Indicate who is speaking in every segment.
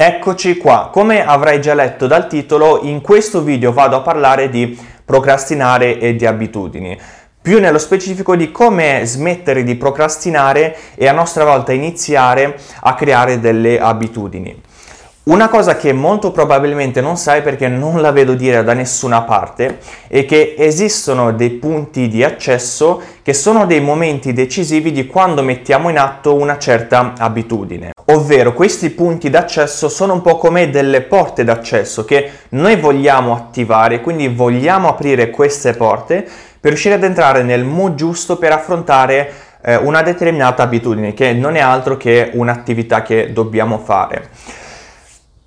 Speaker 1: Eccoci qua, come avrai già letto dal titolo, in questo video vado a parlare di procrastinare e di abitudini. Più nello specifico di come smettere di procrastinare e a nostra volta iniziare a creare delle abitudini. Una cosa che molto probabilmente non sai perché non la vedo dire da nessuna parte è che esistono dei punti di accesso che sono dei momenti decisivi di quando mettiamo in atto una certa abitudine ovvero questi punti d'accesso sono un po' come delle porte d'accesso che noi vogliamo attivare, quindi vogliamo aprire queste porte per riuscire ad entrare nel mood giusto per affrontare eh, una determinata abitudine, che non è altro che un'attività che dobbiamo fare.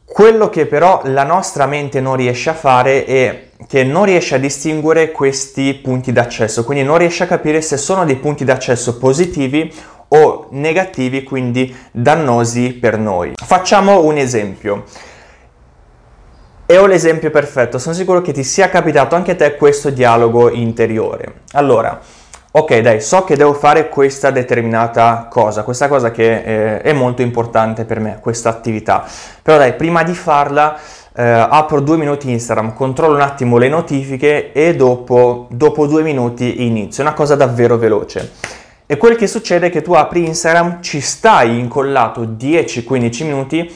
Speaker 1: Quello che però la nostra mente non riesce a fare è che non riesce a distinguere questi punti d'accesso, quindi non riesce a capire se sono dei punti d'accesso positivi o negativi, quindi dannosi per noi. Facciamo un esempio. E ho l'esempio perfetto, sono sicuro che ti sia capitato anche a te questo dialogo interiore. Allora, ok dai, so che devo fare questa determinata cosa, questa cosa che eh, è molto importante per me, questa attività. Però dai, prima di farla eh, apro due minuti Instagram, controllo un attimo le notifiche e dopo, dopo due minuti inizio. Una cosa davvero veloce. E quel che succede è che tu apri Instagram, ci stai incollato 10-15 minuti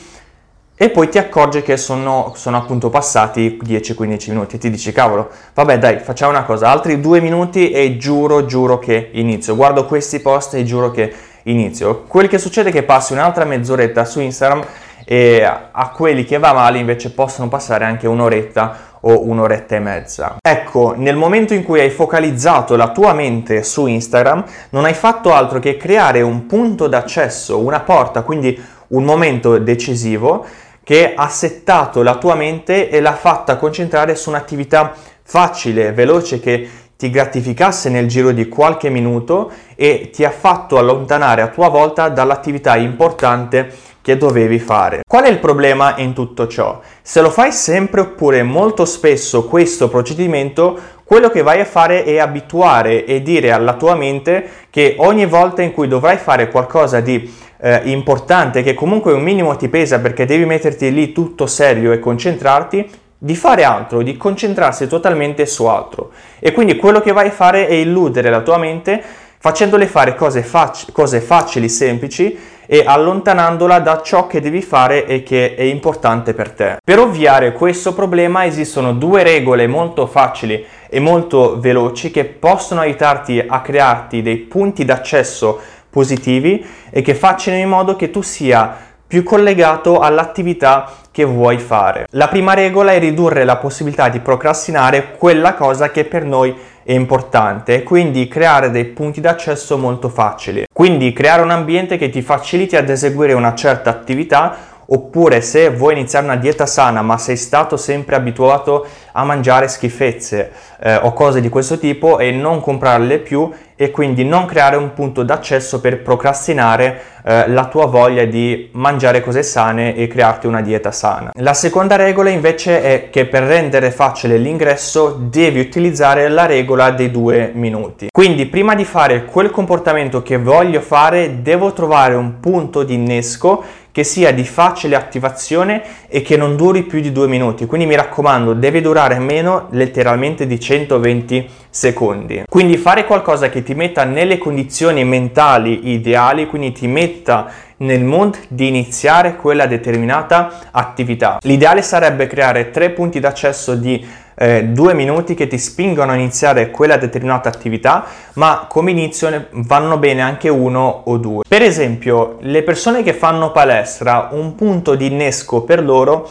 Speaker 1: e poi ti accorgi che sono, sono appunto passati 10-15 minuti e ti dici cavolo, vabbè dai, facciamo una cosa, altri due minuti e giuro, giuro che inizio. Guardo questi post e giuro che inizio. Quel che succede è che passi un'altra mezz'oretta su Instagram e a quelli che va male invece possono passare anche un'oretta o un'oretta e mezza. Ecco, nel momento in cui hai focalizzato la tua mente su Instagram, non hai fatto altro che creare un punto d'accesso, una porta, quindi un momento decisivo che ha settato la tua mente e l'ha fatta concentrare su un'attività facile, veloce che ti gratificasse nel giro di qualche minuto e ti ha fatto allontanare a tua volta dall'attività importante che dovevi fare. Qual è il problema in tutto ciò? Se lo fai sempre oppure molto spesso questo procedimento, quello che vai a fare è abituare e dire alla tua mente che ogni volta in cui dovrai fare qualcosa di eh, importante, che comunque un minimo ti pesa perché devi metterti lì tutto serio e concentrarti, di fare altro, di concentrarsi totalmente su altro. E quindi quello che vai a fare è illudere la tua mente facendole fare cose, fac- cose facili, semplici e allontanandola da ciò che devi fare e che è importante per te. Per ovviare questo problema esistono due regole molto facili e molto veloci che possono aiutarti a crearti dei punti d'accesso positivi e che facciano in modo che tu sia più collegato all'attività che vuoi fare. La prima regola è ridurre la possibilità di procrastinare quella cosa che per noi è importante quindi creare dei punti d'accesso molto facili. Quindi creare un ambiente che ti faciliti ad eseguire una certa attività oppure se vuoi iniziare una dieta sana ma sei stato sempre abituato a mangiare schifezze eh, o cose di questo tipo e non comprarle più e quindi non creare un punto d'accesso per procrastinare eh, la tua voglia di mangiare cose sane e crearti una dieta sana. La seconda regola invece è che per rendere facile l'ingresso devi utilizzare la regola dei due minuti. Quindi prima di fare quel comportamento che voglio fare devo trovare un punto di innesco che sia di facile attivazione e che non duri più di due minuti. Quindi mi raccomando, deve durare meno letteralmente di 120 secondi. Quindi fare qualcosa che ti metta nelle condizioni mentali ideali, quindi ti metta nel mood di iniziare quella determinata attività. L'ideale sarebbe creare tre punti d'accesso di eh, due minuti che ti spingono a iniziare quella determinata attività, ma come inizio vanno bene anche uno o due. Per esempio, le persone che fanno palestra, un punto di innesco per loro,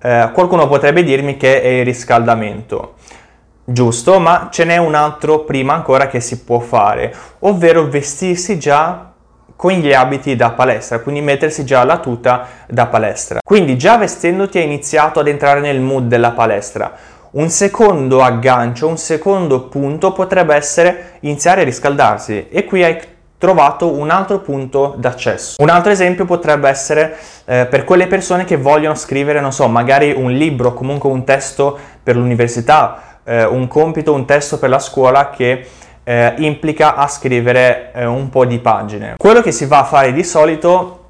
Speaker 1: eh, qualcuno potrebbe dirmi che è il riscaldamento. Giusto, ma ce n'è un altro prima ancora che si può fare, ovvero vestirsi già con gli abiti da palestra, quindi mettersi già la tuta da palestra. Quindi già vestendoti hai iniziato ad entrare nel mood della palestra. Un secondo aggancio, un secondo punto potrebbe essere iniziare a riscaldarsi e qui hai trovato un altro punto d'accesso. Un altro esempio potrebbe essere eh, per quelle persone che vogliono scrivere, non so, magari un libro, comunque un testo per l'università, eh, un compito, un testo per la scuola che eh, implica a scrivere eh, un po' di pagine. Quello che si va a fare di solito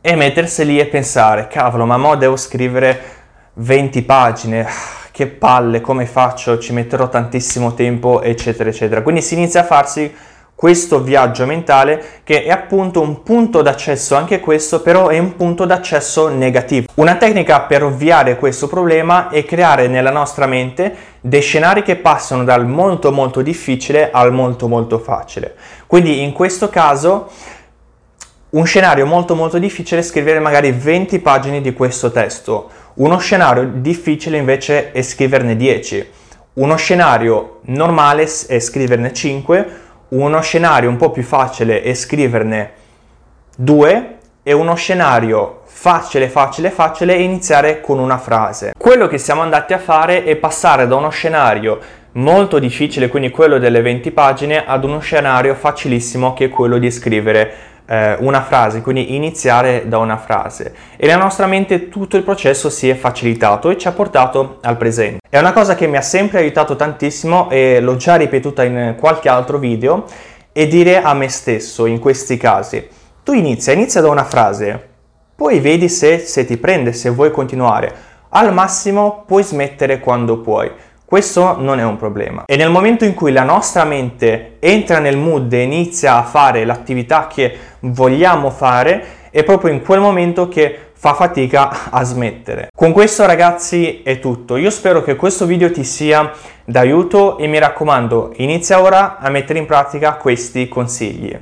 Speaker 1: e mettersi lì e pensare, cavolo, ma mo devo scrivere 20 pagine, che palle, come faccio, ci metterò tantissimo tempo, eccetera, eccetera. Quindi si inizia a farsi questo viaggio mentale che è appunto un punto d'accesso, anche questo però è un punto d'accesso negativo. Una tecnica per ovviare questo problema è creare nella nostra mente dei scenari che passano dal molto molto difficile al molto molto facile. Quindi in questo caso un scenario molto molto difficile è scrivere magari 20 pagine di questo testo, uno scenario difficile invece è scriverne 10, uno scenario normale è scriverne 5, uno scenario un po' più facile è scriverne due. E uno scenario facile, facile, facile è iniziare con una frase. Quello che siamo andati a fare è passare da uno scenario molto difficile, quindi quello delle 20 pagine, ad uno scenario facilissimo che è quello di scrivere eh, una frase, quindi iniziare da una frase. E nella nostra mente tutto il processo si è facilitato e ci ha portato al presente. È una cosa che mi ha sempre aiutato tantissimo e l'ho già ripetuta in qualche altro video e dire a me stesso in questi casi, tu inizia, inizia da una frase, poi vedi se, se ti prende, se vuoi continuare. Al massimo puoi smettere quando puoi. Questo non è un problema. E nel momento in cui la nostra mente entra nel mood e inizia a fare l'attività che vogliamo fare, è proprio in quel momento che fa fatica a smettere. Con questo ragazzi è tutto. Io spero che questo video ti sia d'aiuto e mi raccomando, inizia ora a mettere in pratica questi consigli.